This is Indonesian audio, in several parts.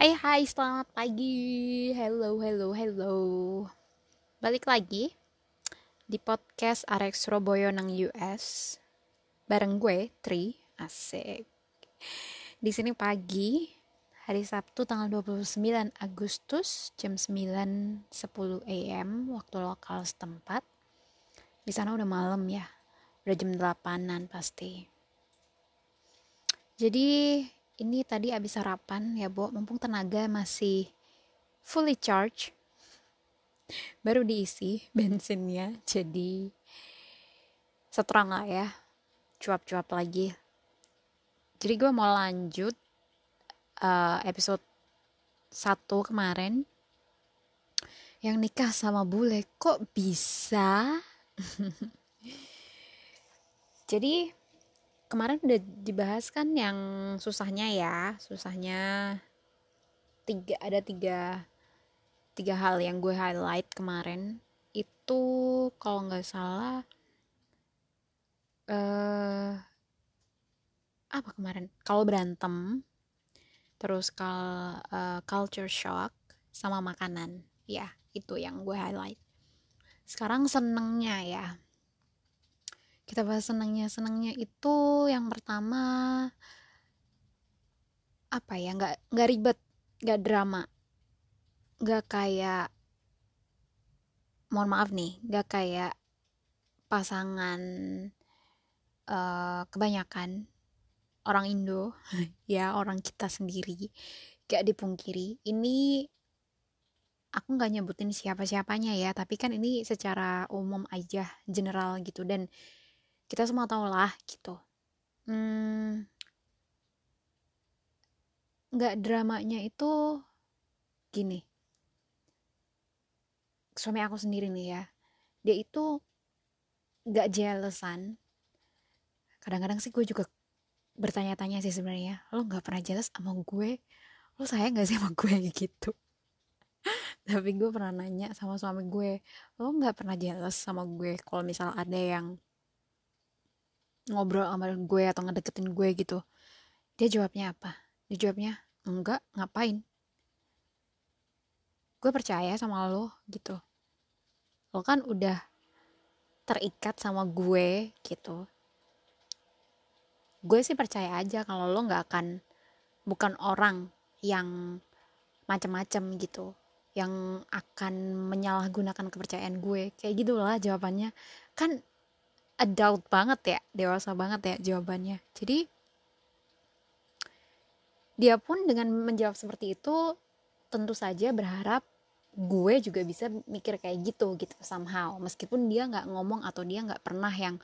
Hai hai selamat pagi. Hello hello hello. Balik lagi Di podcast Arex Surabaya nang US Bareng gue Tri. Asik. Di sini pagi Hari Sabtu tanggal 29 Agustus Jam 9.10 AM Waktu lokal setempat. Di sana udah malam ya. Udah jam 8an pasti. Jadi ini tadi abis sarapan ya Bo, mumpung tenaga masih fully charge. Baru diisi bensinnya, jadi seterang lah ya. Cuap-cuap lagi. Jadi gue mau lanjut uh, episode 1 kemarin yang nikah sama bule kok bisa jadi kemarin udah dibahas kan yang susahnya ya susahnya tiga ada tiga tiga hal yang gue highlight kemarin. Itu kalau nggak salah uh, apa kemarin? Kalau berantem terus kal uh, culture shock sama makanan. Ya itu yang gue highlight. Sekarang senengnya ya kita bahas senangnya senangnya itu yang pertama apa ya nggak nggak ribet nggak drama nggak kayak mohon maaf nih nggak kayak pasangan uh, kebanyakan orang Indo ya orang kita sendiri gak dipungkiri. Ini aku nggak nyebutin siapa siapanya ya tapi kan ini secara umum aja general gitu. Dan kita semua tahu lah gitu. Hmm, nggak dramanya itu gini. Suami aku sendiri nih ya. Dia itu nggak jealousan kadang-kadang sih gue juga bertanya-tanya sih sebenarnya lo nggak pernah jealous sama gue? Lo sayang gak sih sama gue? Gitu. Tapi gue pernah nanya sama suami gue lo nggak pernah jealous sama gue? Kalau misal ada yang ngobrol sama gue atau ngedeketin gue gitu. Dia jawabnya apa? Dia jawabnya enggak ngapain? Gue percaya sama lo gitu. Lo kan udah terikat sama gue gitu. Gue sih percaya aja kalau lo nggak akan bukan orang yang macam-macam gitu yang akan menyalahgunakan kepercayaan gue. Kayak gitulah jawabannya. Kan adult banget ya dewasa banget ya jawabannya. Jadi dia pun dengan menjawab seperti itu tentu saja berharap gue juga bisa mikir kayak gitu gitu somehow. Meskipun dia nggak ngomong atau dia nggak pernah yang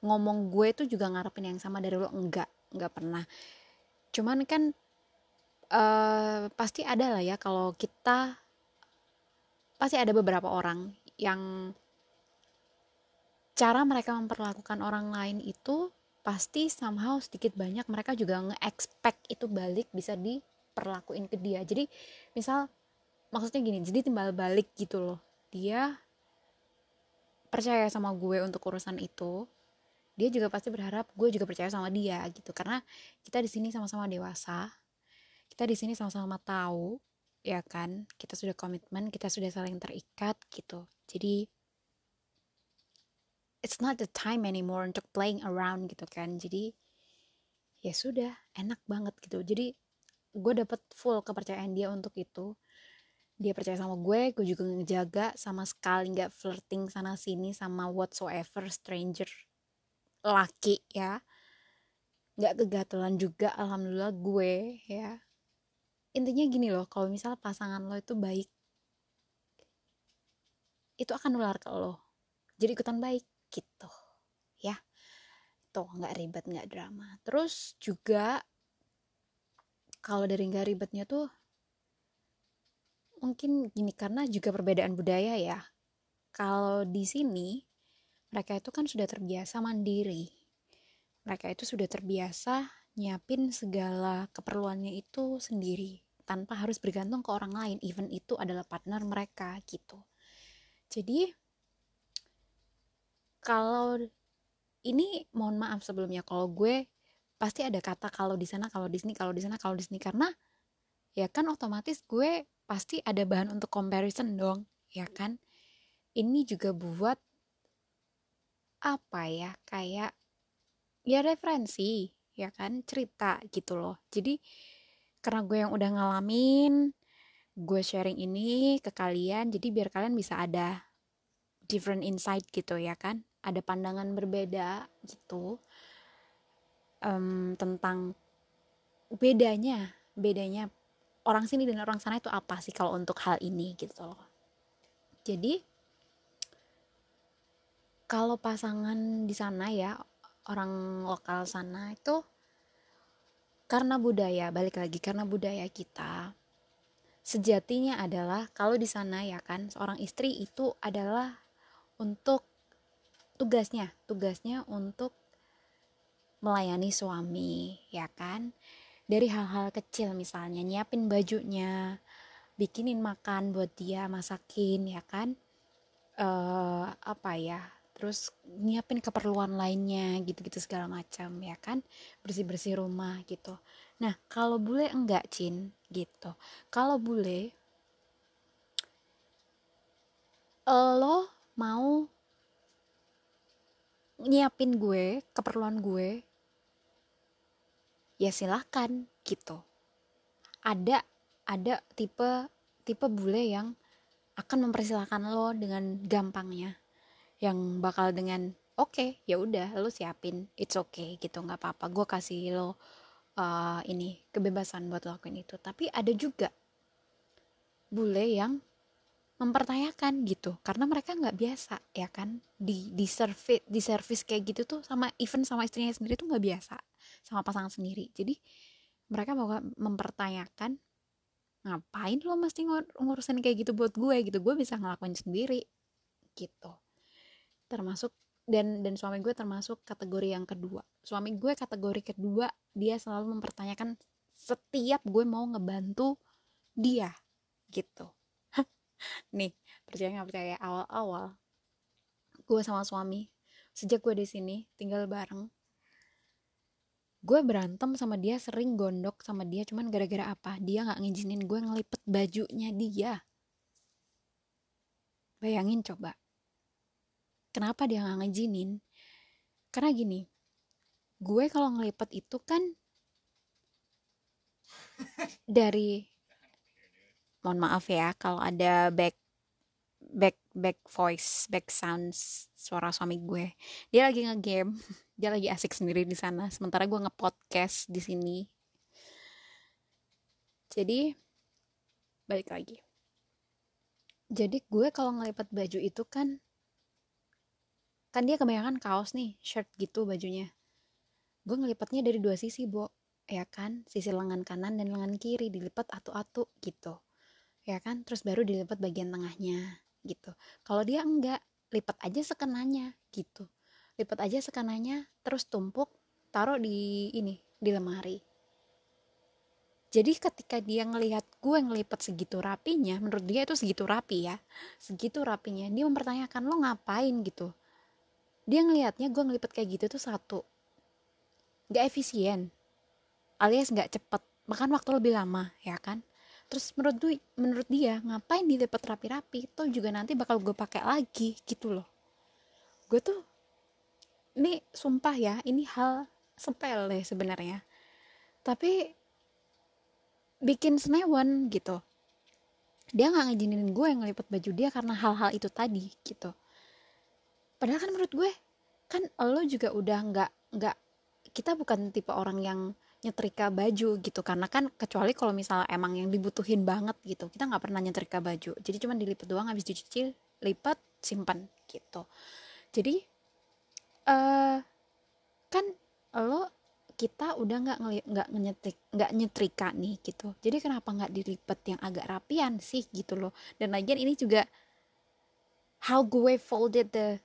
ngomong gue tuh juga ngarepin yang sama dari lo enggak nggak pernah. Cuman kan uh, pasti ada lah ya kalau kita pasti ada beberapa orang yang cara mereka memperlakukan orang lain itu pasti somehow sedikit banyak mereka juga nge-expect itu balik bisa diperlakuin ke dia. Jadi misal maksudnya gini jadi timbal balik gitu loh. Dia percaya sama gue untuk urusan itu dia juga pasti berharap gue juga percaya sama dia gitu. Karena kita di sini sama-sama dewasa kita di sini sama-sama tahu ya kan? Kita sudah komitmen kita sudah saling terikat gitu. Jadi it's not the time anymore untuk playing around gitu kan. Jadi ya sudah enak banget gitu. Jadi gue dapet full kepercayaan dia untuk itu. Dia percaya sama gue gue juga ngejaga sama sekali nggak flirting sana sini sama whatsoever stranger laki ya. Nggak kegatelan juga alhamdulillah gue ya. Intinya gini loh kalau misal pasangan lo itu baik itu akan nular ke lo. Jadi ikutan baik gitu ya. Tuh nggak ribet nggak drama. Terus juga kalau dari nggak ribetnya tuh mungkin gini karena juga perbedaan budaya ya. Kalau di sini mereka itu kan sudah terbiasa mandiri. Mereka itu sudah terbiasa nyiapin segala keperluannya itu sendiri tanpa harus bergantung ke orang lain even itu adalah partner mereka gitu. Jadi kalau ini mohon maaf sebelumnya kalau gue pasti ada kata kalau di sana kalau di sini kalau di sana kalau di sini. Karena ya kan otomatis gue pasti ada bahan untuk comparison dong ya kan? Ini juga buat apa ya kayak ya referensi ya kan? Cerita gitu loh. Jadi karena gue yang udah ngalamin gue sharing ini ke kalian jadi biar kalian bisa ada different insight gitu ya kan ada pandangan berbeda gitu um, tentang bedanya bedanya orang sini dan orang sana itu apa sih kalau untuk hal ini gitu. Loh jadi kalau pasangan di sana ya orang lokal sana itu karena budaya balik lagi karena budaya kita sejatinya adalah kalau di sana ya kan seorang istri itu adalah untuk tugasnya tugasnya untuk melayani suami ya kan? Dari hal-hal kecil misalnya nyiapin bajunya bikinin makan buat dia masakin ya kan? Uh, apa ya? Terus nyiapin keperluan lainnya gitu-gitu segala macam ya kan? Bersih-bersih rumah gitu. Nah kalau bule enggak Cin gitu. Kalau bule lo mau nyiapin gue keperluan gue ya silahkan gitu. Ada ada tipe tipe bule yang akan mempersilahkan lo dengan gampangnya. Yang bakal dengan oke okay, ya udah lo siapin it's okay gitu nggak apa-apa. Gue kasih lo uh, ini kebebasan buat lakuin itu. Tapi ada juga bule yang mempertanyakan gitu. Karena mereka nggak biasa ya kan? Di di service di service kayak gitu tuh sama even sama istrinya sendiri tuh nggak biasa sama pasangan sendiri. Jadi mereka mau mempertanyakan ngapain lo mesti ngur ngurusin kayak gitu buat gue gitu? Gue bisa ngelakuin sendiri gitu. Termasuk dan dan suami gue termasuk kategori yang kedua. Suami gue kategori kedua dia selalu mempertanyakan setiap gue mau ngebantu dia gitu nih percaya nggak percaya? Awal-awal gue sama suami sejak gue di sini tinggal bareng gue berantem sama dia sering gondok sama dia cuman gara-gara apa? Dia nggak ngizinin gue ngelipet bajunya dia. Bayangin coba. Kenapa dia nggak ngizinin? Karena gini gue kalau ngelipet itu kan dari mohon maaf ya kalau ada back back back voice back sounds suara suami gue. Dia lagi ngegame. Dia lagi asik sendiri di sana. Sementara gue ngepodcast di sini. Jadi balik lagi. Jadi gue kalau ngelipet baju itu kan kan dia kebanyakan kaos nih shirt gitu bajunya. Gue ngelipatnya dari dua sisi bo. Ya kan? Sisi lengan kanan dan lengan kiri dilipat atu-atu gitu ya kan terus baru dilipat bagian tengahnya gitu. Kalau dia enggak lipat aja sekenanya gitu. Lipat aja sekenanya terus tumpuk taruh di ini di lemari. Jadi ketika dia ngelihat gue ngelipat segitu rapinya menurut dia itu segitu rapi ya segitu rapinya dia mempertanyakan lo ngapain? gitu. Dia ngelihatnya gue ngelipet kayak gitu tuh satu gak efisien alias gak cepet. Makan waktu lebih lama ya kan terus menurut gue menurut dia ngapain dilipat rapi-rapi? Tuh juga nanti bakal gue pakai lagi gitu loh. Gue tuh ini sumpah ya ini hal sepele sebenarnya. Tapi bikin senewan gitu. Dia nggak ngizinin gue yang ngelipet baju dia karena hal-hal itu tadi gitu. Padahal kan menurut gue kan lo juga udah nggak nggak kita bukan tipe orang yang nyetrika baju gitu. Karena kan kecuali kalau misalnya emang yang dibutuhin banget gitu kita nggak pernah nyetrika baju. Jadi cuma dilipat doang habis dicuci lipat simpan gitu. Jadi uh, kan lo kita udah nggak nggak nyetrik nggak nyetrika nih gitu. Jadi kenapa nggak dilipat yang agak rapian sih gitu loh. Dan lagian ini juga how gue folded the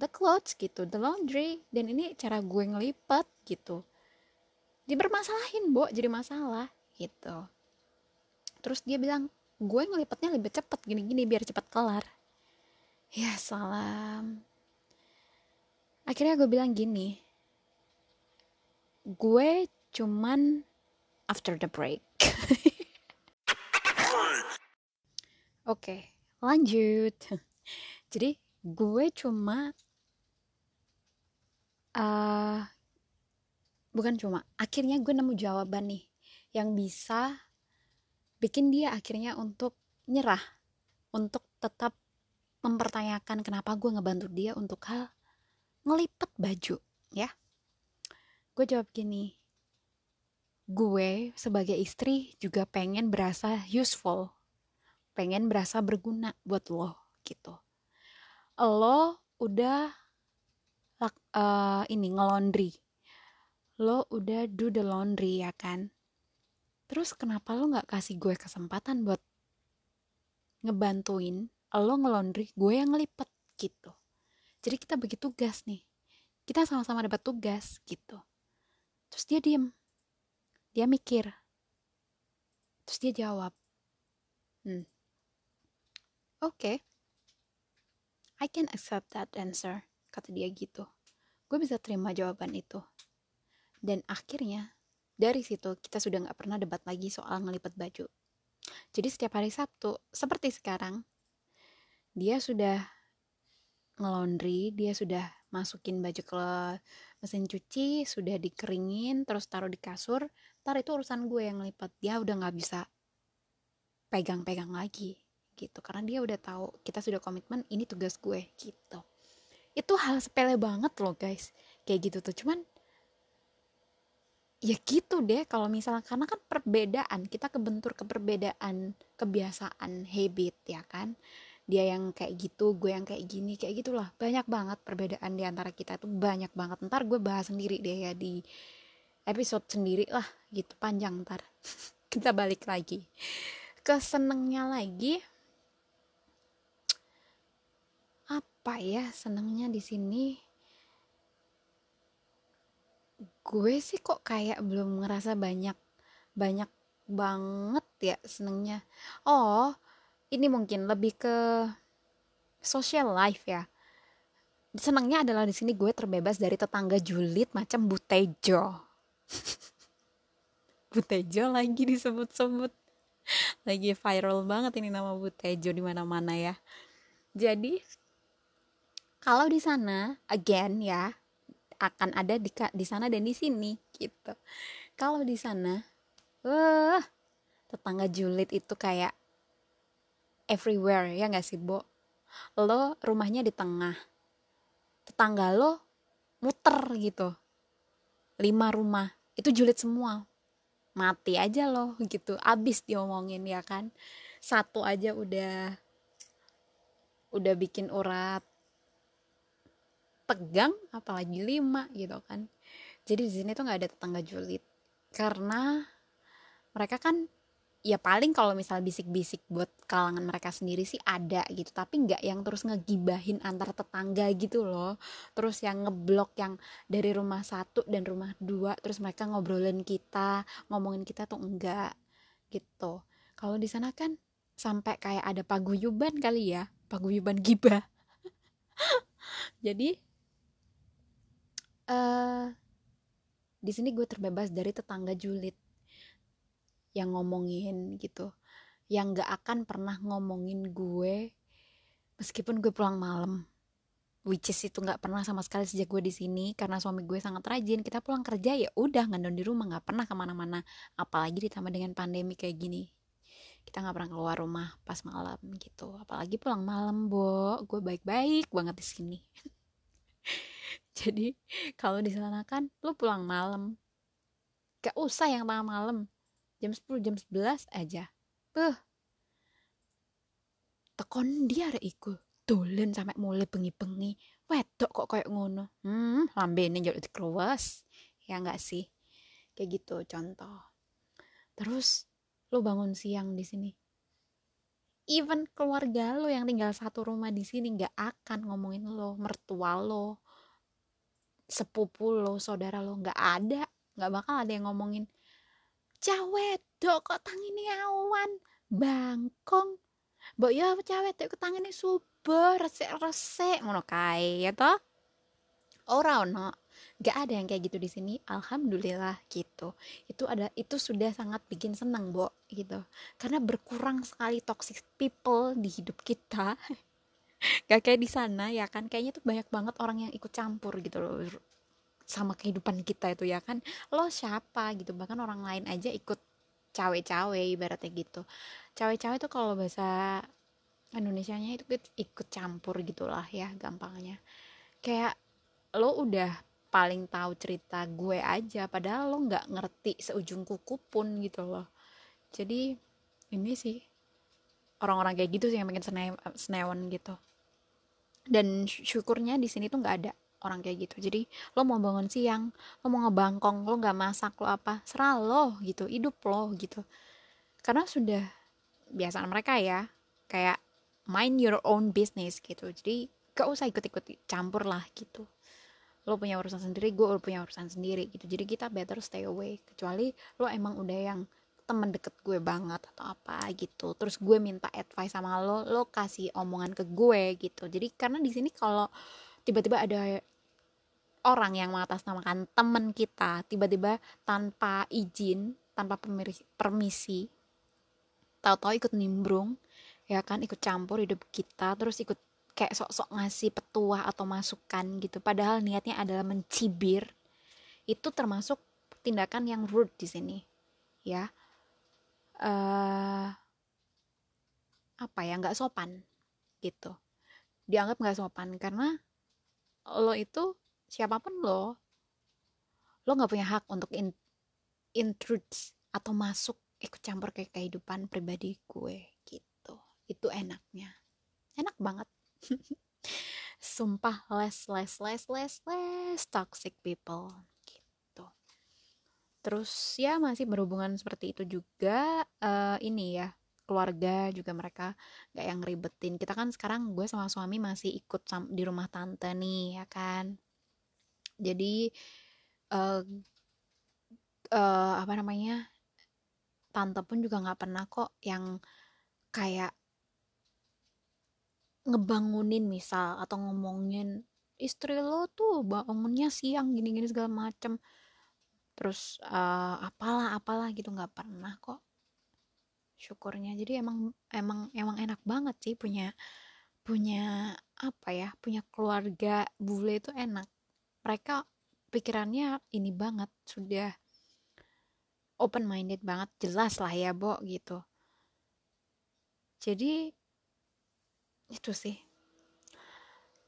the clothes gitu the laundry. Dan ini cara gue ngelipat gitu dipermasalahin bo jadi masalah gitu. Terus dia bilang gue ngelipatnya lebih cepet gini-gini biar cepet kelar. Ya salam. Akhirnya gue bilang gini gue cuman after the break. Oke lanjut. Jadi gue cuma uh, bukan cuma akhirnya gue nemu jawaban nih yang bisa bikin dia akhirnya untuk nyerah untuk tetap mempertanyakan kenapa gue ngebantu dia untuk hal ngelipet baju ya. Gue jawab gini gue sebagai istri juga pengen berasa useful pengen berasa berguna buat lo gitu. Lo udah uh, ini ngelondri lo udah do the laundry ya kan? Terus kenapa lo nggak kasih gue kesempatan buat ngebantuin lo ngelondri gue yang ngelipet gitu? Jadi kita bagi tugas nih. Kita sama-sama dapat tugas gitu. Terus dia diem. Dia mikir. Terus dia jawab hmm oke. Okay. I can accept that answer kata dia gitu. Gue bisa terima jawaban itu dan akhirnya dari situ kita sudah nggak pernah debat lagi soal ngelipet baju. Jadi setiap hari Sabtu, seperti sekarang, dia sudah ngelondri, dia sudah masukin baju ke mesin cuci, sudah dikeringin, terus taruh di kasur, ntar itu urusan gue yang ngelipet. Dia udah nggak bisa pegang-pegang lagi gitu karena dia udah tahu kita sudah komitmen ini tugas gue gitu itu hal sepele banget loh guys kayak gitu tuh cuman ya gitu deh kalau misalnya karena kan perbedaan kita kebentur ke perbedaan kebiasaan habit ya kan? Dia yang kayak gitu gue yang kayak gini kayak gitulah. Banyak banget perbedaan di antara kita itu banyak banget. Ntar gue bahas sendiri deh ya di episode sendiri lah gitu panjang ntar. Kita balik lagi. Kesenengnya lagi apa ya senengnya di sini gue sih kok kayak belum ngerasa banyak banyak banget ya senengnya. Oh ini mungkin lebih ke social life ya. Senengnya adalah di sini gue terbebas dari tetangga julid macam Butejo. Butejo lagi disebut-sebut. Lagi viral banget ini nama Butejo di mana-mana ya. Jadi kalau di sana again ya akan ada di di sana dan di sini gitu. Kalau di sana uh, tetangga julid itu kayak everywhere ya nggak sih Bo? Lo rumahnya di tengah. Tetangga lo muter gitu. Lima rumah. Itu julid semua. Mati aja lo gitu. Abis diomongin ya kan? Satu aja udah udah bikin urat tegang apalagi lima gitu kan. Jadi di sini tuh nggak ada tetangga julid. Karena mereka kan ya paling kalau misal bisik-bisik buat kalangan mereka sendiri sih ada gitu. Tapi nggak yang terus ngegibahin antar tetangga gitu loh. Terus yang ngeblok yang dari rumah satu dan rumah dua terus mereka ngobrolin kita ngomongin kita tuh enggak gitu. Kalau di sana kan sampai kayak ada paguyuban kali ya paguyuban gibah. Jadi uh, di sini gue terbebas dari tetangga julid yang ngomongin gitu yang gak akan pernah ngomongin gue meskipun gue pulang malam. Which is itu nggak pernah sama sekali sejak gue di sini karena suami gue sangat rajin. Kita pulang kerja ya udah ngandon di rumah nggak pernah ke mana-mana. Apalagi ditambah dengan pandemi kayak gini. Kita nggak pernah keluar rumah pas malam gitu. Apalagi pulang malam bo. Gue baik-baik banget di sini jadi kalau di sana kan lu pulang malam. Gak usah yang tengah malam jam 10 jam 11 aja. Tuh tekon dia ada ikut. Dolen sampai mulai bengi-bengi. Wedok kok kayak ngono. Hmm lambe ini jadi dikeluas ya nggak sih? Kayak gitu contoh. Terus lo bangun siang di sini. Even keluarga lo yang tinggal satu rumah di sini nggak akan ngomongin lo mertua lo sepupu lo saudara lo nggak ada nggak bakal ada yang ngomongin cawet dok kok ini awan? Bangkong. Mbok ya cawet dok kok ini subur resek resek ngono kae ya toh? Ora ono. Gak ada yang kayak gitu di sini. Alhamdulillah gitu. Itu ada itu sudah sangat bikin senang bo gitu. Karena berkurang sekali toxic people di hidup kita gak kayak di sana ya kan kayaknya tuh banyak banget orang yang ikut campur gitu loh sama kehidupan kita itu ya kan. Lo siapa gitu bahkan orang lain aja ikut cawe-cawe ibaratnya gitu. Cawe-cawe itu kalau bahasa Indonesia-nya itu ikut campur gitulah ya gampangnya. Kayak lo udah paling tahu cerita gue aja padahal lo nggak ngerti seujung kuku pun gitu loh. Jadi ini sih orang-orang kayak gitu sih yang bikin senewan gitu dan syukurnya di sini tuh nggak ada orang kayak gitu. Jadi lo mau bangun siang lo mau ngebangkong lo nggak masak lo apa serah lo gitu hidup lo gitu. Karena sudah biasaan mereka ya kayak mind your own business gitu. Jadi gak usah ikut-ikut campur lah gitu. Lo punya urusan sendiri gue punya urusan sendiri gitu. Jadi kita better stay away. Kecuali lo emang udah yang temen deket gue banget atau apa gitu. Terus gue minta advice sama lo lo kasih omongan ke gue gitu. Jadi karena di sini kalau tiba-tiba ada orang yang mengatasnamakan teman kita tiba-tiba tanpa izin tanpa permisi tahu-tahu ikut nimbrung ya kan ikut campur hidup kita terus ikut kayak sok-sok ngasih petua atau masukan gitu. Padahal niatnya adalah mencibir itu termasuk tindakan yang rude di sini ya uh, apa ya nggak sopan gitu. Dianggap nggak sopan karena lo itu siapa pun lo lo nggak punya hak untuk in, intrude atau masuk ikut campur ke kehidupan pribadi gue gitu. Itu enaknya. Enak banget. Sumpah less less less less less toxic people terus ya masih berhubungan seperti itu juga uh, ini ya keluarga juga mereka gak yang ribetin kita kan sekarang gue sama suami masih ikut di rumah tante nih ya kan? Jadi uh, uh, apa namanya tante pun juga nggak pernah kok yang kayak ngebangunin misal atau ngomongin istri lo tuh bangunnya siang gini-gini segala macem terus uh, apalah apalah gitu nggak pernah kok. Syukurnya. Jadi emang emang emang enak banget sih punya punya apa ya punya keluarga bule itu enak. Mereka pikirannya ini banget sudah open minded banget jelas lah ya Bo gitu. Jadi itu sih.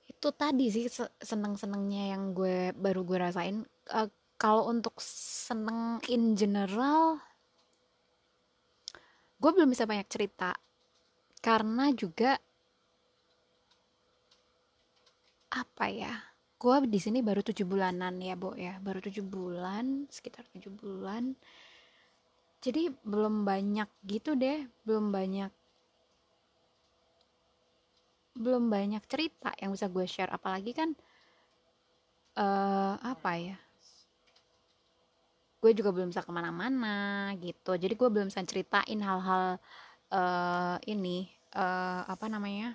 Itu tadi sih seneng senengnya yang gue baru gue rasain uh, kalau untuk seneng in general gue belum bisa banyak cerita. Karena juga apa ya gue di sini baru tujuh bulanan ya bo ya. Baru tujuh bulan sekitar tujuh bulan. Jadi belum banyak gitu deh belum banyak belum banyak cerita yang bisa gue share. Apalagi kan uh, apa ya gue juga belum bisa ke mana-mana gitu. Jadi gue belum bisa ceritain hal-hal uh, ini uh, apa namanya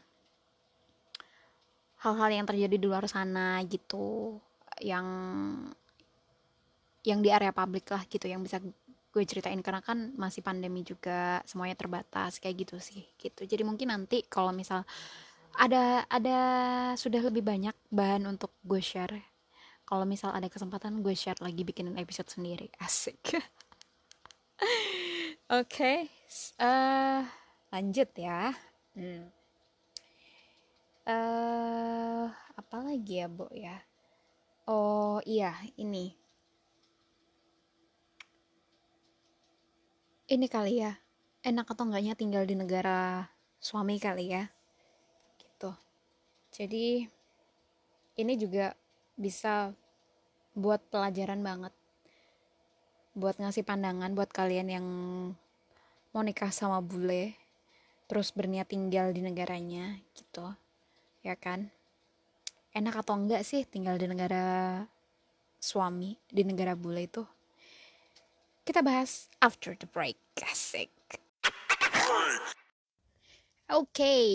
hal-hal yang terjadi di luar sana gitu yang yang di area publik lah gitu yang bisa gue ceritain. Karena kan masih pandemi juga semuanya terbatas kayak gitu sih gitu. Jadi mungkin nanti kalau misal ada ada sudah lebih banyak bahan untuk gue share kalau misal ada kesempatan gue share lagi bikin episode sendiri. Asik. Oke okay. uh, lanjut ya. Hmm. Uh, apa lagi ya bu ya? Oh iya ini. Ini kali ya. Enak atau enggaknya tinggal di negara suami kali ya. Gitu. Jadi ini juga bisa buat pelajaran banget. Buat ngasih pandangan buat kalian yang mau nikah sama bule terus berniat tinggal di negaranya gitu. Ya kan? Enak atau enggak sih tinggal di negara suami di negara bule itu? Kita bahas after the break asik. Oke okay,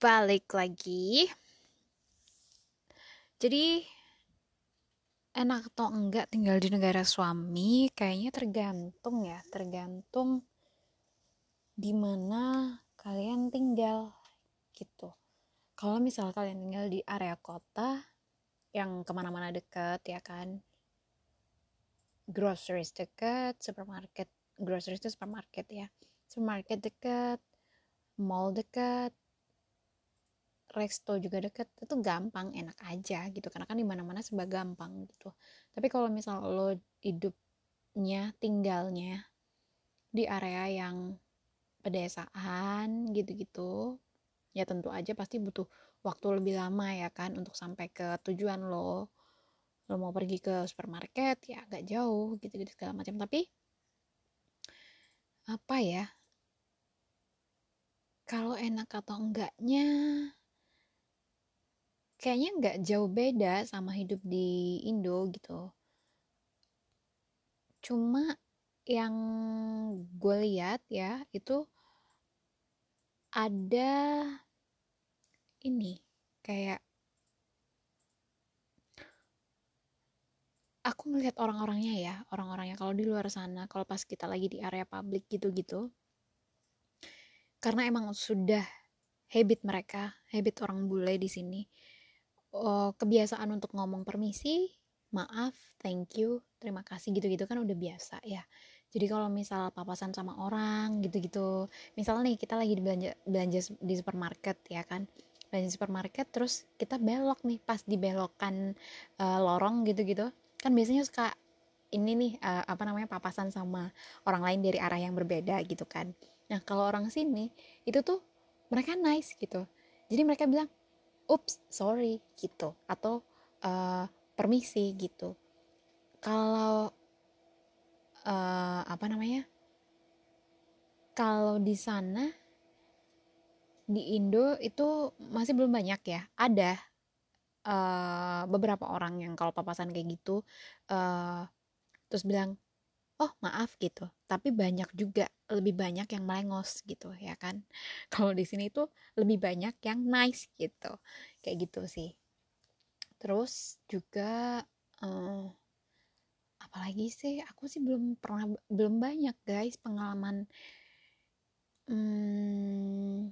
balik lagi. Jadi enak atau enggak tinggal di negara suami kayaknya tergantung ya tergantung di mana kalian tinggal gitu. Kalau misal kalian tinggal di area kota yang ke mana-mana deket ya kan? Groceries deket supermarket groceries itu supermarket ya. Supermarket deket mall deket resto juga deket itu gampang enak aja gitu. Karena kan di mana mana gampang gitu. Tapi kalau misal lo hidupnya tinggalnya di area yang pedesaan gitu-gitu ya tentu aja pasti butuh waktu lebih lama ya kan untuk sampai ke tujuan lo. Lo mau pergi ke supermarket ya agak jauh gitu-gitu segala macam. Tapi apa ya kalau enak atau enggaknya kayaknya nggak jauh beda sama hidup di Indo gitu. Cuma yang gue lihat ya itu ada ini kayak aku ngelihat orang-orangnya ya orang-orangnya kalau di luar sana kalau pas kita lagi di area publik gitu-gitu. Karena emang sudah habit mereka habit orang bule di sini oh, kebiasaan untuk ngomong permisi, maaf, thank you, terima kasih gitu-gitu kan udah biasa ya. Jadi kalau misal papasan sama orang gitu-gitu, misalnya nih kita lagi belanja belanja di supermarket ya kan, belanja supermarket terus kita belok nih pas dibelokan uh, lorong gitu-gitu, kan biasanya suka ini nih uh, apa namanya papasan sama orang lain dari arah yang berbeda gitu kan. Nah kalau orang sini itu tuh mereka nice gitu, jadi mereka bilang ups sorry gitu. Atau uh, permisi gitu. Kalau uh, apa namanya kalau di sana di Indo itu masih belum banyak ya. Ada uh, beberapa orang yang kalau papasan kayak gitu uh, terus bilang oh maaf gitu. Tapi banyak juga lebih banyak yang melengos gitu ya kan. Kalau di sini tuh lebih banyak yang nice gitu. Kayak gitu sih. Terus juga uh, apalagi sih? Aku sih belum pernah belum banyak guys pengalaman hmm,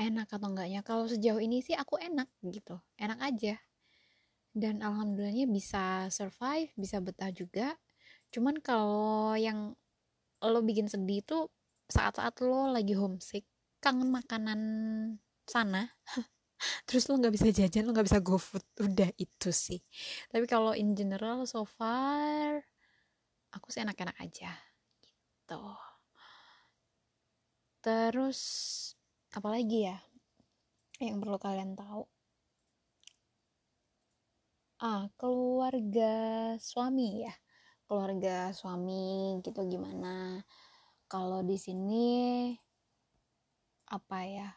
enak atau enggaknya. Kalau sejauh ini sih aku enak gitu. Enak aja dan alhamdulillahnya bisa survive bisa betah juga. Cuman kalau yang lo bikin sedih itu saat-saat lo lagi homesick kangen makanan sana terus lo nggak bisa jajan lo nggak bisa go food udah itu sih. Tapi kalau in general so far aku sih enak-enak aja gitu. Terus apalagi ya yang perlu kalian tahu ah keluarga suami ya? Keluarga suami gitu gimana? Kalau di sini apa ya?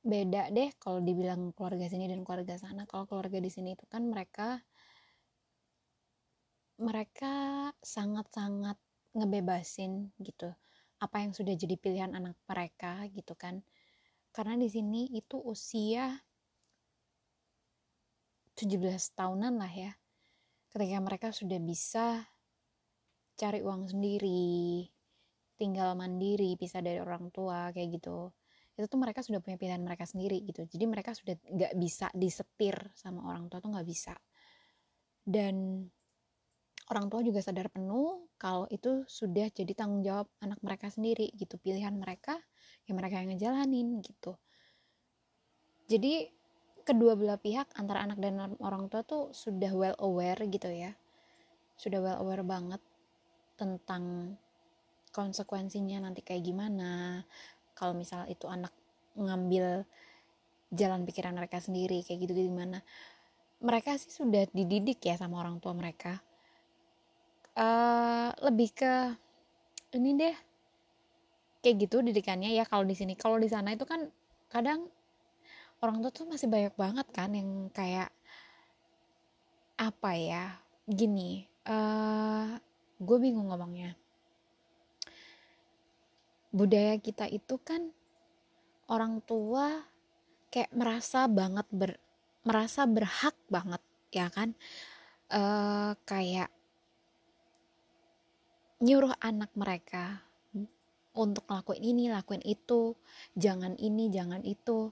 Beda deh kalau dibilang keluarga sini dan keluarga sana. Kalau keluarga di sini itu kan mereka mereka sangat-sangat ngebebasin gitu apa yang sudah jadi pilihan anak mereka gitu kan. Karena di sini itu usia 17 tahunan lah ya. Ketika mereka sudah bisa cari uang sendiri tinggal mandiri bisa dari orang tua kayak gitu. Itu tuh mereka sudah punya pilihan mereka sendiri gitu. Jadi mereka sudah nggak bisa disetir sama orang tua tuh nggak bisa. Dan orang tua juga sadar penuh kalau itu sudah jadi tanggung jawab anak mereka sendiri gitu. Pilihan mereka yang mereka yang ngejalanin gitu. Jadi kedua belah pihak antara anak dan orang tua tuh sudah well aware gitu ya. Sudah well aware banget tentang konsekuensinya nanti kayak gimana. Kalau misal itu anak ngambil jalan pikiran mereka sendiri kayak gitu gimana. Mereka sih sudah dididik ya sama orang tua mereka. Uh, lebih ke ini deh. Kayak gitu didikannya ya kalau di sini. Kalau di sana itu kan kadang orang tua tuh masih banyak banget kan yang kayak apa ya gini uh, eh, gue bingung ngomongnya. Budaya kita itu kan orang tua kayak merasa banget ber merasa berhak banget ya kan? Uh, kayak nyuruh anak mereka untuk ngelakuin ini lakuin itu jangan ini jangan itu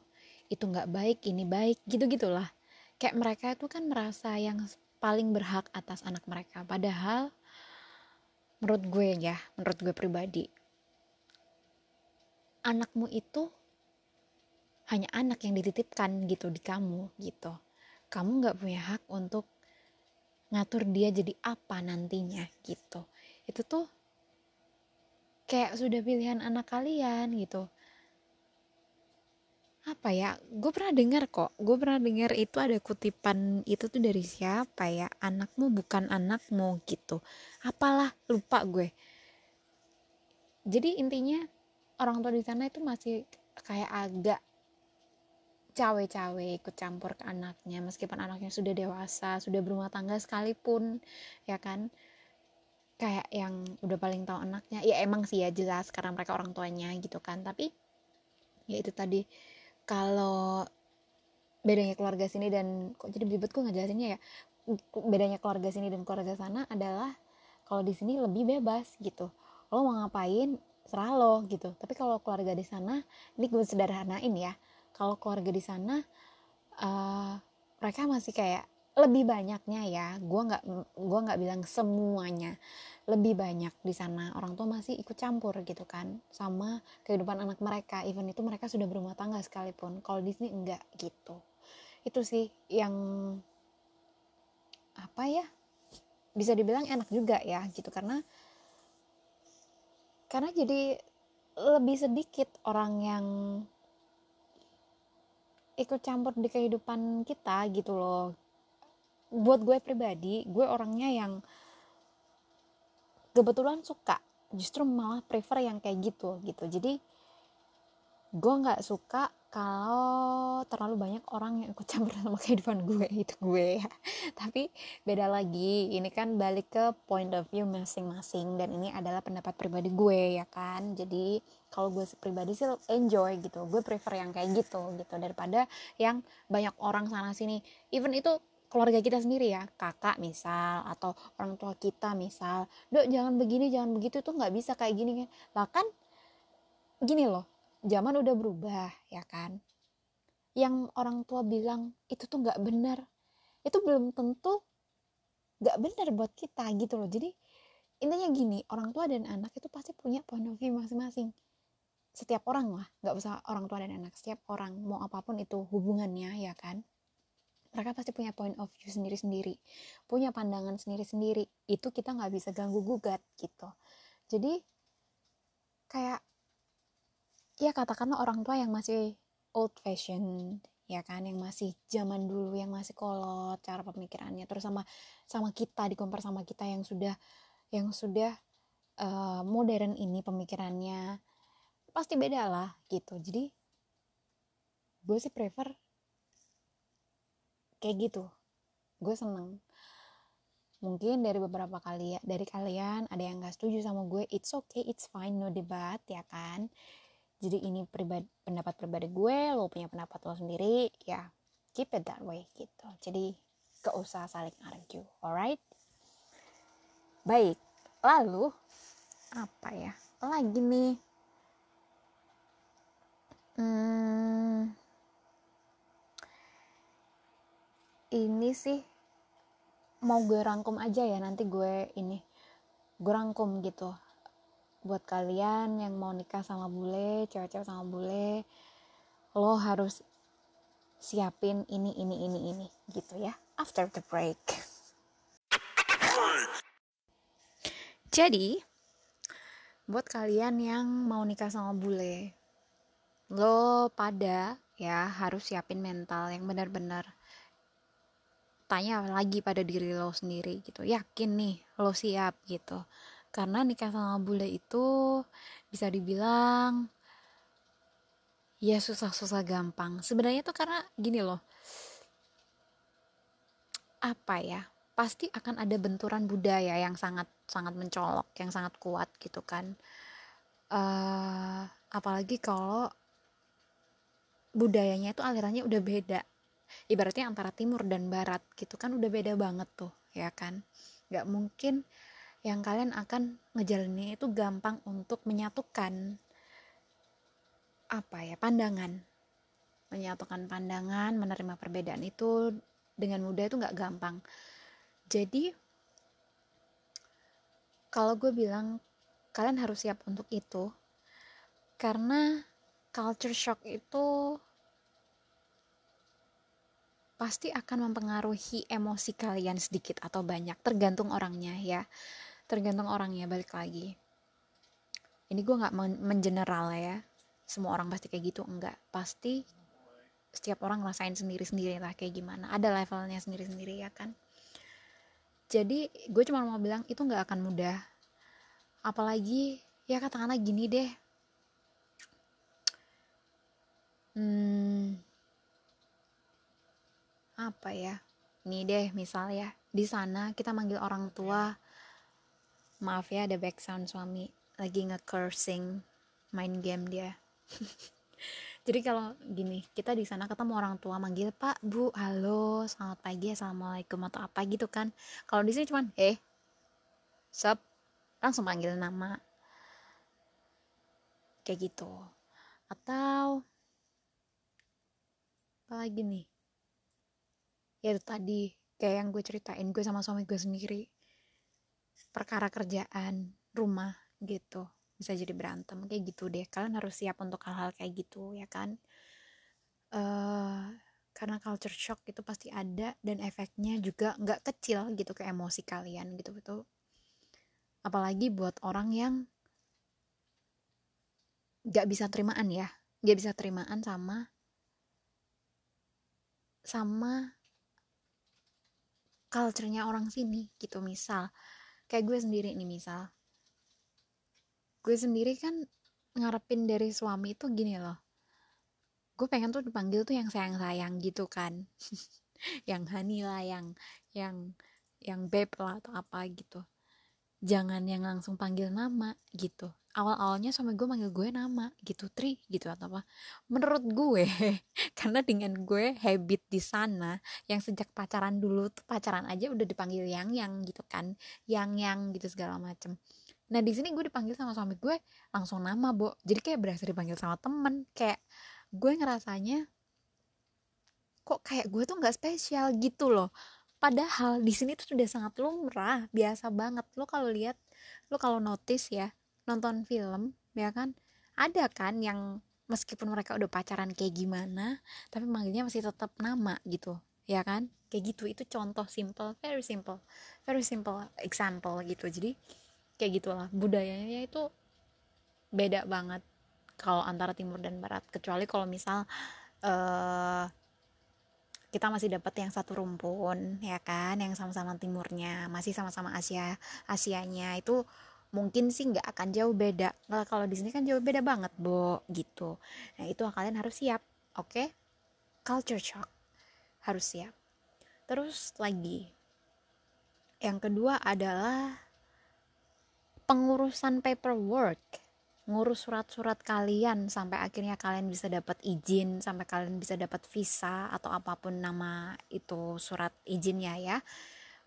itu nggak baik ini baik gitu gitulah kayak mereka itu kan merasa yang paling berhak atas anak mereka. Padahal menurut gue ya menurut gue pribadi anakmu itu hanya anak yang dititipkan gitu di kamu gitu. Kamu nggak punya hak untuk ngatur dia jadi apa nantinya gitu. Itu tuh kayak sudah pilihan anak kalian gitu apa ya gue pernah dengar kok gue pernah dengar itu ada kutipan itu tuh dari siapa ya anakmu bukan anakmu gitu. Apalah lupa gue. Jadi intinya orang tua di sana itu masih kayak agak cawe-cawe ikut campur ke anaknya meskipun anaknya sudah dewasa sudah berumah tangga sekalipun ya kan? Kayak yang udah paling tahu anaknya. Ya emang sih ya jelas karena mereka orang tuanya gitu kan. Tapi ya itu tadi kalau bedanya keluarga sini dan kok jadi belibet gue ngejelasinnya ya. Bedanya keluarga sini dan keluarga sana adalah kalau di sini lebih bebas gitu. Lo mau ngapain serah lo gitu. Tapi kalau keluarga di sana ini gue sederhanain ya. Kalau keluarga di sana uh, mereka masih kayak lebih banyaknya ya gue nggak gue nggak bilang semuanya. Lebih banyak di sana orang tua masih ikut campur gitu kan sama kehidupan anak mereka. Even itu mereka sudah berumah tangga sekalipun kalau di sini enggak gitu. Itu sih yang apa ya bisa dibilang enak juga ya gitu. Karena karena jadi lebih sedikit orang yang ikut campur di kehidupan kita gitu loh buat gue pribadi gue orangnya yang kebetulan suka justru malah prefer yang kayak gitu gitu. Jadi gue nggak suka kalau terlalu banyak orang yang ikut campur sama kehidupan gue itu gue ya. Tapi beda lagi ini kan balik ke point of view masing-masing dan ini adalah pendapat pribadi gue ya kan? Jadi kalau gue pribadi sih enjoy gitu gue prefer yang kayak gitu gitu. Daripada yang banyak orang sana sini even itu keluarga kita sendiri ya kakak misal atau orang tua kita misal dok jangan begini jangan begitu tuh nggak bisa kayak gini kan. Lah kan gini loh zaman udah berubah ya kan? Yang orang tua bilang itu tuh nggak benar. Itu belum tentu nggak benar buat kita gitu loh. Jadi intinya gini orang tua dan anak itu pasti punya point of view masing-masing. Setiap orang lah nggak usah orang tua dan anak setiap orang mau apa pun itu hubungannya ya kan mereka pasti punya point of view sendiri-sendiri punya pandangan sendiri-sendiri. Itu kita nggak bisa ganggu gugat gitu. Jadi kayak ya katakanlah orang tua yang masih old fashion ya kan yang masih zaman dulu yang masih kolot cara pemikirannya. Terus sama sama kita dikompar sama kita yang sudah yang sudah uh, modern ini pemikirannya pasti beda lah gitu. Jadi gue sih prefer kayak gitu. Gue seneng. Mungkin dari beberapa kali ya dari kalian ada yang gak setuju sama gue it's okay it's fine no debat ya kan? Jadi ini pribadi, pendapat pribadi gue lo punya pendapat lo sendiri ya keep it that way gitu. Jadi gak usah saling argue alright? Baik lalu apa ya lagi nih? Hmm, ini sih mau gue rangkum aja ya nanti gue ini gue rangkum gitu. Buat kalian yang mau nikah sama bule cewek-cewek sama bule lo harus siapin ini ini ini ini gitu ya after the break. Jadi buat kalian yang mau nikah sama bule lo pada ya harus siapin mental yang benar-benar tanya lagi pada diri lo sendiri gitu yakin nih lo siap? gitu. Karena nikah sama bule itu bisa dibilang ya susah-susah gampang. Sebenarnya tuh karena gini loh apa ya pasti akan ada benturan budaya yang sangat sangat mencolok yang sangat kuat gitu kan. Uh, apalagi kalau budayanya itu alirannya udah beda ibaratnya antara timur dan barat gitu kan udah beda banget tuh ya kan? Nggak mungkin yang kalian akan ngejalaninnya itu gampang untuk menyatukan apa ya pandangan. Menyatukan pandangan menerima perbedaan itu dengan mudah itu nggak gampang. Jadi kalau gue bilang kalian harus siap untuk itu karena culture shock itu pasti akan mempengaruhi emosi kalian sedikit atau banyak tergantung orangnya ya. Tergantung orangnya balik lagi. Ini gue nggak mengeneral ya. Semua orang pasti kayak gitu enggak. Pasti setiap orang ngerasain sendiri-sendiri lah kayak gimana. Ada levelnya sendiri-sendiri ya kan? Jadi gue cuma mau bilang itu nggak akan mudah. Apalagi ya katakanlah gini deh. Hmm, apa ya? Nih deh misal ya di sana kita manggil orang tua. Maaf ya ada background suami lagi nge-cursing main game dia. Jadi kalau gini kita di sana ketemu orang tua manggil pak bu halo selamat pagi assalamualaikum atau apa gitu kan. Kalau di sini cuman eh sup? Langsung panggil nama. Kayak gitu. Atau apa lagi nih ya itu tadi kayak yang gue ceritain gue sama suami gue sendiri. Perkara kerjaan rumah gitu bisa jadi berantem kayak gitu deh. Kalian harus siap untuk hal-hal kayak gitu ya kan? Uh, karena culture shock itu pasti ada dan efeknya juga nggak kecil gitu ke emosi kalian gitu gitu apalagi buat orang yang nggak bisa terimaan ya nggak bisa terimaan sama sama culture-nya orang sini gitu. Misal kayak gue sendiri nih misal. Gue sendiri kan ngarepin dari suami itu gini loh. Gue pengen tuh dipanggil tuh yang sayang-sayang gitu kan. Yang honey lah yang yang yang babe lah atau apa gitu. Jangan yang langsung panggil nama gitu awal-awalnya suami gue manggil gue nama gitu tri gitu atau apa. Menurut gue karena dengan gue habit di sana yang sejak pacaran dulu tuh pacaran aja udah dipanggil yang yang gitu kan yang yang gitu segala macem. Nah di sini gue dipanggil sama suami gue langsung nama bo. Jadi kayak berasa dipanggil sama temen kayak gue ngerasanya kok kayak gue tuh nggak spesial gitu loh. Padahal di sini tuh sudah sangat lumrah biasa banget. Lo kalau lihat lo kalau notice ya nonton film ya kan? Ada kan yang meskipun mereka udah pacaran kayak gimana tapi manggilnya masih tetap nama gitu ya kan? Kayak gitu itu contoh simple very simple very simple example gitu. Jadi kayak gitulah. Budayanya itu beda banget kalau antara timur dan barat. Kecuali kalau misal uh, kita masih dapat yang satu rumpun ya kan? Yang sama-sama timurnya masih sama-sama Asia Asianya. Itu mungkin sih nggak akan jauh beda. Nah, kalau di sini kan jauh beda banget bo gitu. Nah itu kalian harus siap oke? Okay? culture shock harus siap. Terus lagi yang kedua adalah pengurusan paperwork. Ngurus surat-surat kalian sampai akhirnya kalian bisa dapat izin sampai kalian bisa dapat visa atau apa pun nama itu surat izinnya ya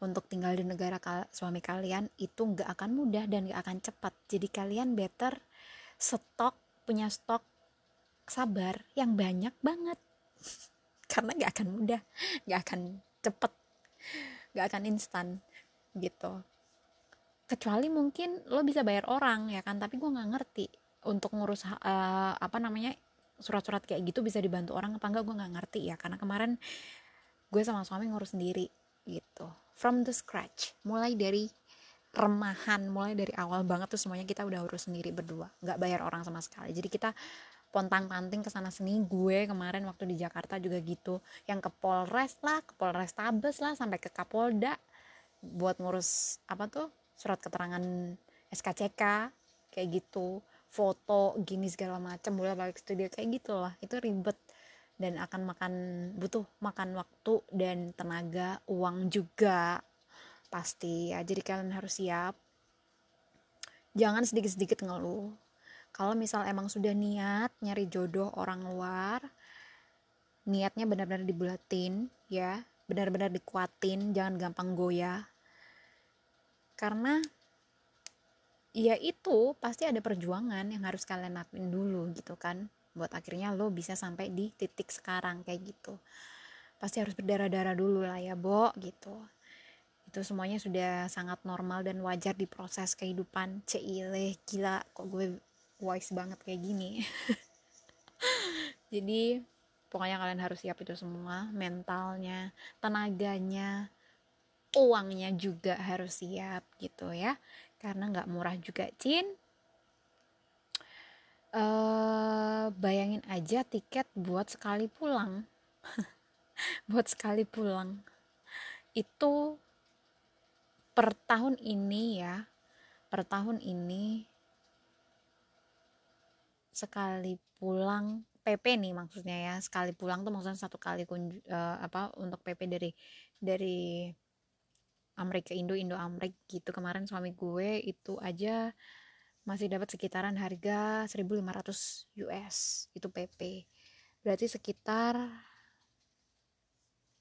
untuk tinggal di negara kal suami kalian itu nggak akan mudah dan nggak akan cepat. Jadi kalian better stok punya stok sabar yang banyak banget. Karena nggak akan mudah nggak akan cepet nggak akan instan gitu. Kecuali mungkin lo bisa bayar orang ya kan? Tapi gue nggak ngerti untuk ngurus uh, apa namanya surat-surat kayak gitu bisa dibantu orang apa enggak gue nggak ngerti ya. Karena kemarin gue sama suami ngurus sendiri gitu from the scratch. Mulai dari remahan mulai dari awal banget tuh semuanya kita udah urus sendiri berdua. Nggak bayar orang sama sekali. Jadi kita pontang panting ke sana sini. Gue kemarin waktu di Jakarta juga gitu. Yang ke Polres lah ke Polres Tabes lah sampai ke Kapolda buat ngurus apa tuh surat keterangan SKCK kayak gitu. Foto gini segala macam boleh balik studio kayak gitulah. Itu ribet dan akan makan butuh makan waktu dan tenaga uang juga. Pasti ya jadi kalian harus siap. Jangan sedikit-sedikit ngeluh. Kalau misal emang sudah niat nyari jodoh orang luar niatnya benar-benar dibulatin ya. Benar-benar dikuatin jangan gampang goyah. Karena ya itu pasti ada perjuangan yang harus kalian lakuin dulu gitu kan buat akhirnya lo bisa sampai di titik sekarang kayak gitu. Pasti harus berdarah-darah dulu lah ya Bo gitu. Itu semuanya sudah sangat normal dan wajar di proses kehidupan. Ceile gila kok gue wise banget kayak gini. Jadi pokoknya kalian harus siap itu semua. Mentalnya tenaganya uangnya juga harus siap gitu ya. Karena nggak murah juga Cin uh, bayangin aja tiket buat sekali pulang. Buat sekali pulang. Itu per tahun ini ya per tahun ini sekali pulang PP nih maksudnya ya sekali pulang tuh maksudnya satu kali kunju, uh, apa untuk PP dari dari Amerika Indo Indo Amrik gitu. Kemarin suami gue itu aja masih dapat sekitaran harga 1500 US itu PP berarti sekitar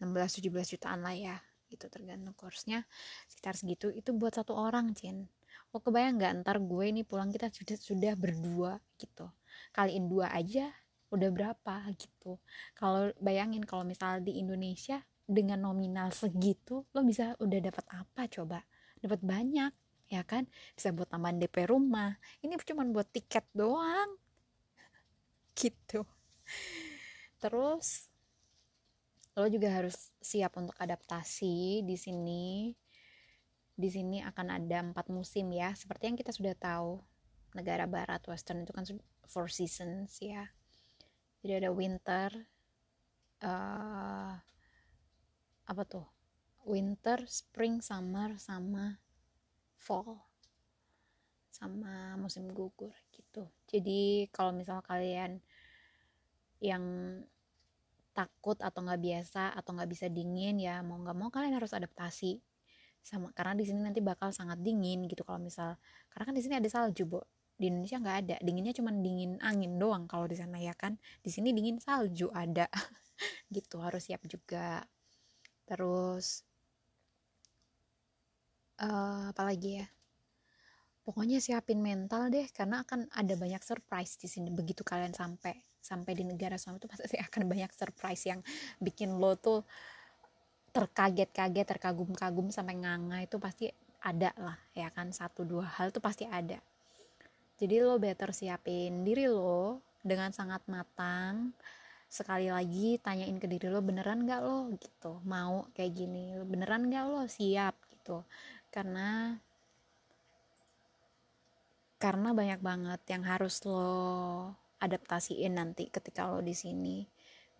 16-17 jutaan lah ya gitu tergantung kursnya sekitar segitu. Itu buat satu orang Cin. Oh kebayang nggak? Ntar gue ini pulang kita sudah sudah berdua gitu. Kaliin dua aja udah berapa gitu. Kalau bayangin kalau misal di Indonesia dengan nominal segitu lo bisa udah dapat apa coba? Dapat banyak ya kan? Bisa buat tambahan DP rumah. Ini cuma buat tiket doang. Gitu. Terus lo juga harus siap untuk adaptasi di sini. Di sini akan ada empat musim ya. Seperti yang kita sudah tahu negara barat western itu kan four seasons ya. Jadi ada winter uh, apa tuh? Winter spring summer sama fall sama musim gugur gitu. Jadi kalau misal kalian yang takut atau nggak biasa atau nggak bisa dingin ya mau nggak mau kalian harus adaptasi. Sama karena di sini nanti bakal sangat dingin gitu kalau misal karena kan di sini ada salju bo. Di Indonesia nggak ada. Dinginnya cuma dingin angin doang kalau di sana ya kan? Di sini dingin salju ada. Gitu harus siap juga. Terus uh, apalagi ya? Pokoknya siapin mental deh karena akan ada banyak surprise di sini. Begitu kalian sampai sampai di negara suami itu pasti akan banyak surprise yang bikin lo tuh terkaget-kaget terkagum-kagum sampai nganga. Itu pasti ada lah ya kan? Satu dua hal tuh pasti ada. Jadi lo better siapin diri lo dengan sangat matang. Sekali lagi tanyain ke diri lo beneran gak lo? Gitu. Mau kayak gini. Beneran gak lo? Siap gitu karena karena banyak banget yang harus lo adaptasiin nanti ketika lo di sini.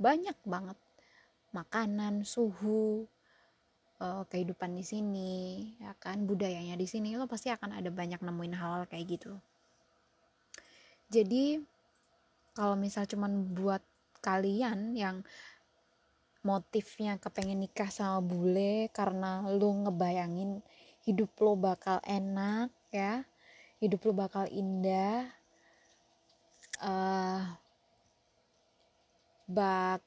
Banyak banget. Makanan suhu uh, kehidupan di sini ya kan? Budayanya di sini lo pasti akan ada banyak nemuin hal, -hal kayak gitu. Jadi kalau misal cuman buat kalian yang motifnya kepengen nikah sama bule karena lo ngebayangin hidup lo bakal enak ya. Hidup lo bakal indah. Uh, bak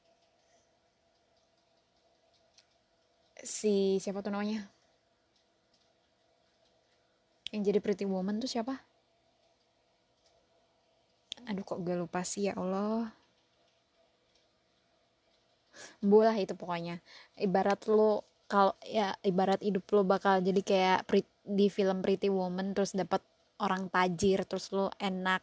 si siapa tuh namanya? Yang jadi pretty woman tuh siapa? Aduh kok gue lupa sih ya Allah. Bola itu pokoknya. Ibarat lo kalau ya ibarat hidup lo bakal jadi kayak di film Pretty Woman terus dapat orang tajir terus lo enak.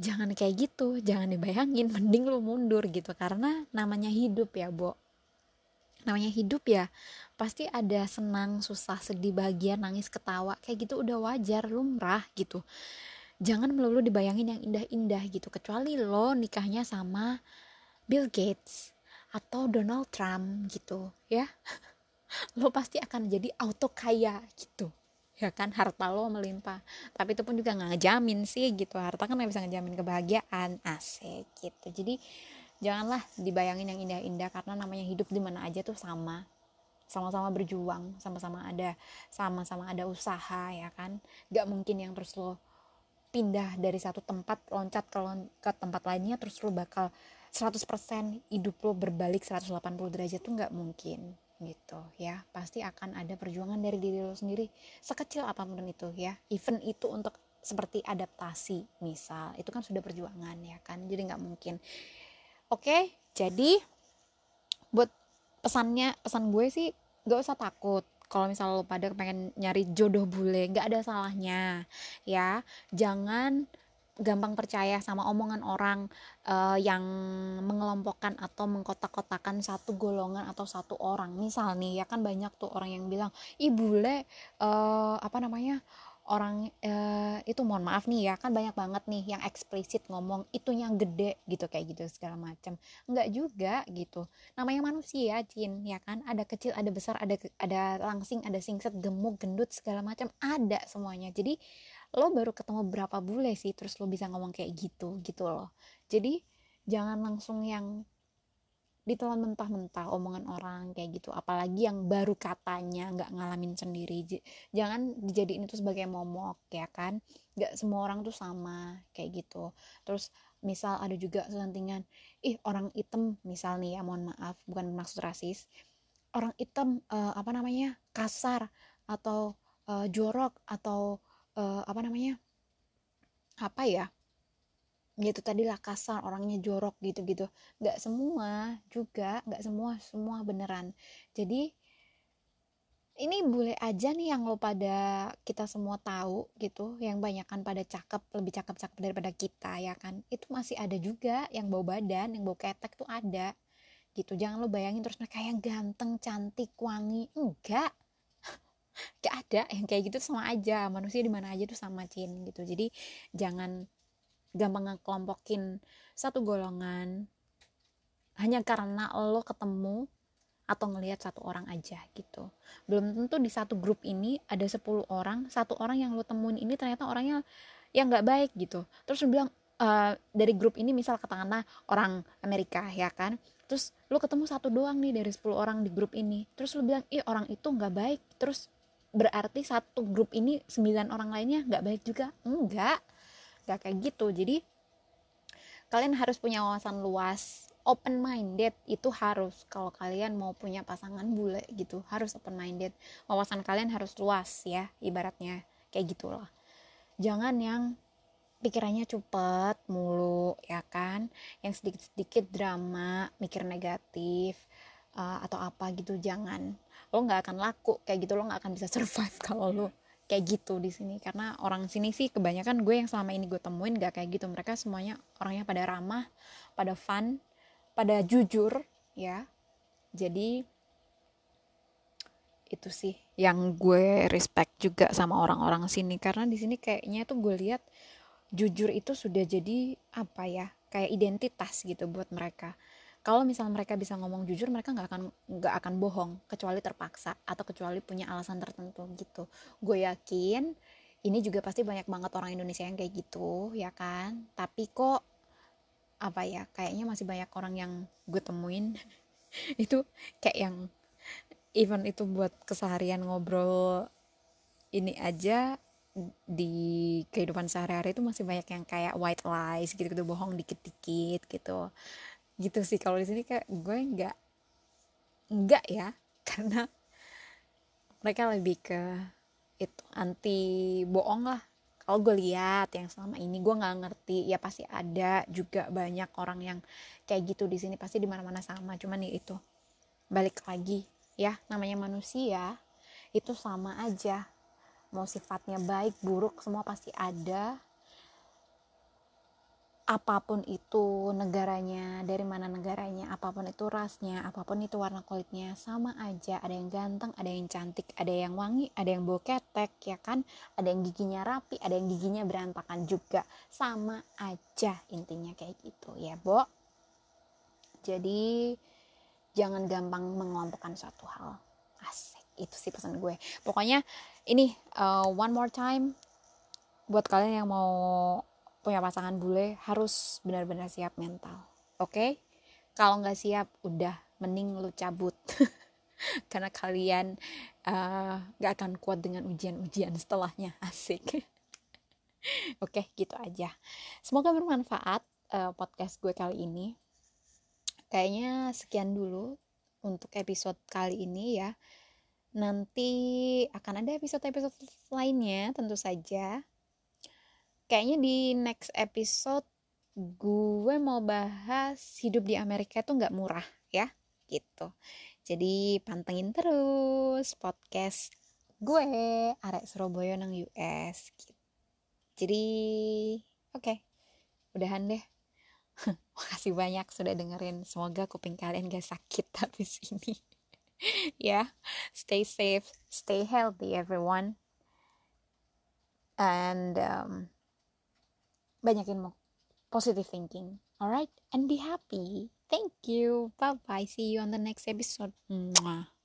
Jangan kayak gitu jangan dibayangin mending lu mundur gitu. Karena namanya hidup ya Bo. Namanya hidup ya pasti ada senang susah sedih bahagia nangis ketawa. Kayak gitu udah wajar lumrah gitu. Jangan melulu dibayangin yang indah-indah gitu. Kecuali lo nikahnya sama Bill Gates atau Donald Trump gitu ya. Lo pasti akan jadi auto kaya gitu ya kan? Harta lo melimpah. Tapi itu pun juga nggak ngejamin sih gitu. Harta kan nggak bisa ngejamin kebahagiaan. Asik gitu. Jadi janganlah dibayangin yang indah-indah karena namanya hidup di mana aja tuh sama. Sama-sama berjuang sama-sama ada sama-sama ada usaha ya kan? Nggak mungkin yang terus lo pindah dari satu tempat loncat ke, ke tempat lainnya terus lo bakal 100% hidup lo berbalik 180 derajat tuh nggak mungkin gitu ya. Pasti akan ada perjuangan dari diri lo sendiri sekecil apa pun itu ya. Even itu untuk seperti adaptasi misal itu kan sudah perjuangan ya kan. Jadi nggak mungkin. Oke jadi buat pesannya pesan gue sih gak usah takut. Kalau misalnya lo pada pengen nyari jodoh bule nggak ada salahnya ya. Jangan gampang percaya sama omongan orang uh, yang mengelompokkan atau mengkotak-kotakan satu golongan atau satu orang. Misal nih ya kan banyak tuh orang yang bilang ih bule uh, apa namanya orang uh, itu mohon maaf nih ya kan banyak banget nih yang eksplisit ngomong itunya gede gitu kayak gitu segala macam nggak juga gitu. Namanya manusia Cin ya kan? Ada kecil ada besar ada ada langsing ada singset gemuk gendut segala macam ada semuanya. Jadi lo baru ketemu berapa bule sih terus lo bisa ngomong kayak gitu gitu loh. Jadi jangan langsung yang ditelan mentah-mentah omongan orang kayak gitu. Apalagi yang baru katanya nggak ngalamin sendiri. Jangan dijadiin itu sebagai momok ya kan? Nggak semua orang tuh sama kayak gitu. Terus misal ada juga selentingan ih orang hitam misal nih ya mohon maaf bukan maksud rasis. Orang hitam uh, apa namanya kasar atau uh, jorok atau uh, apa namanya apa ya gitu tadi lah kasar orangnya jorok gitu-gitu. Nggak semua juga nggak semua semua beneran. Jadi ini boleh aja nih yang lo pada kita semua tahu gitu. Yang banyak kan pada cakep lebih cakep-cakep daripada kita ya kan? Itu masih ada juga yang bawa badan yang bawa ketek tuh ada. Gitu jangan lo bayangin terus mereka yang ganteng cantik wangi. Enggak gak ada yang kayak gitu sama aja manusia di mana aja tuh sama cin gitu. Jadi jangan gampang ngekelompokin satu golongan hanya karena lo ketemu atau ngelihat satu orang aja gitu. Belum tentu di satu grup ini ada 10 orang satu orang yang lo temuin ini ternyata orangnya yang nggak baik gitu. Terus lo bilang uh, dari grup ini misal katakanlah orang Amerika ya kan? Terus lo ketemu satu doang nih dari 10 orang di grup ini. Terus lo bilang ih orang itu nggak baik. Terus berarti satu grup ini sembilan orang lainnya nggak baik juga? Enggak gak kayak gitu. Jadi kalian harus punya wawasan luas open minded itu harus. Kalau kalian mau punya pasangan bule gitu harus open minded wawasan kalian harus luas ya ibaratnya. Kayak gitulah. Jangan yang pikirannya cepet mulu ya kan? Yang sedikit-sedikit drama mikir negatif uh, atau apa gitu jangan lo nggak akan laku kayak gitu lo nggak akan bisa survive kalau lo kayak gitu di sini. Karena orang sini sih kebanyakan gue yang selama ini gue temuin gak kayak gitu. Mereka semuanya orangnya pada ramah pada fun pada jujur ya. Jadi itu sih yang gue respect juga sama orang-orang sini. Karena di sini kayaknya tuh gue lihat jujur itu sudah jadi apa ya kayak identitas gitu buat mereka kalau misalnya mereka bisa ngomong jujur mereka nggak akan nggak akan bohong kecuali terpaksa atau kecuali punya alasan tertentu gitu. Gue yakin ini juga pasti banyak banget orang Indonesia yang kayak gitu ya kan? Tapi kok apa ya kayaknya masih banyak orang yang gue temuin itu kayak yang even itu buat keseharian ngobrol ini aja di kehidupan sehari-hari itu masih banyak yang kayak white lies gitu-gitu bohong dikit-dikit gitu gitu sih. Kalau di sini kayak gue nggak nggak ya. Karena mereka lebih ke itu anti bohong lah. Kalau gue lihat yang selama ini gue nggak ngerti ya pasti ada juga banyak orang yang kayak gitu di sini. Pasti di mana mana sama cuman ya itu. Balik lagi ya namanya manusia itu sama aja. Mau sifatnya baik buruk semua pasti ada apa pun itu negaranya, dari mana negaranya, apa pun itu rasnya, apa pun itu warna kulitnya, sama aja. Ada yang ganteng, ada yang cantik, ada yang wangi, ada yang boketek, ya kan? Ada yang giginya rapi, ada yang giginya berantakan juga. Sama aja intinya kayak gitu ya, Bo. Jadi jangan gampang mengelompokkan suatu hal. Asik, itu sih pesan gue. Pokoknya ini uh, one more time buat kalian yang mau punya pasangan bule harus benar-benar siap mental. Oke? Okay? kalau nggak siap udah mending lu cabut. Karena kalian uh, nggak akan kuat dengan ujian-ujian setelahnya. Asik. Oke okay, gitu aja. Semoga bermanfaat uh, podcast gue kali ini. Kayaknya sekian dulu untuk episode kali ini ya. Nanti akan ada episode-episode lainnya tentu saja kayaknya di next episode gue mau bahas hidup di Amerika itu nggak murah ya gitu jadi pantengin terus podcast gue arek Surabaya nang US gitu. jadi oke okay, udahan deh makasih banyak sudah dengerin semoga kuping kalian gak sakit habis ini ya yeah. stay safe stay healthy everyone and um, banyakin positive thinking. Alright? And be happy. Thank you. Bye bye see you on the next episode. Mwah.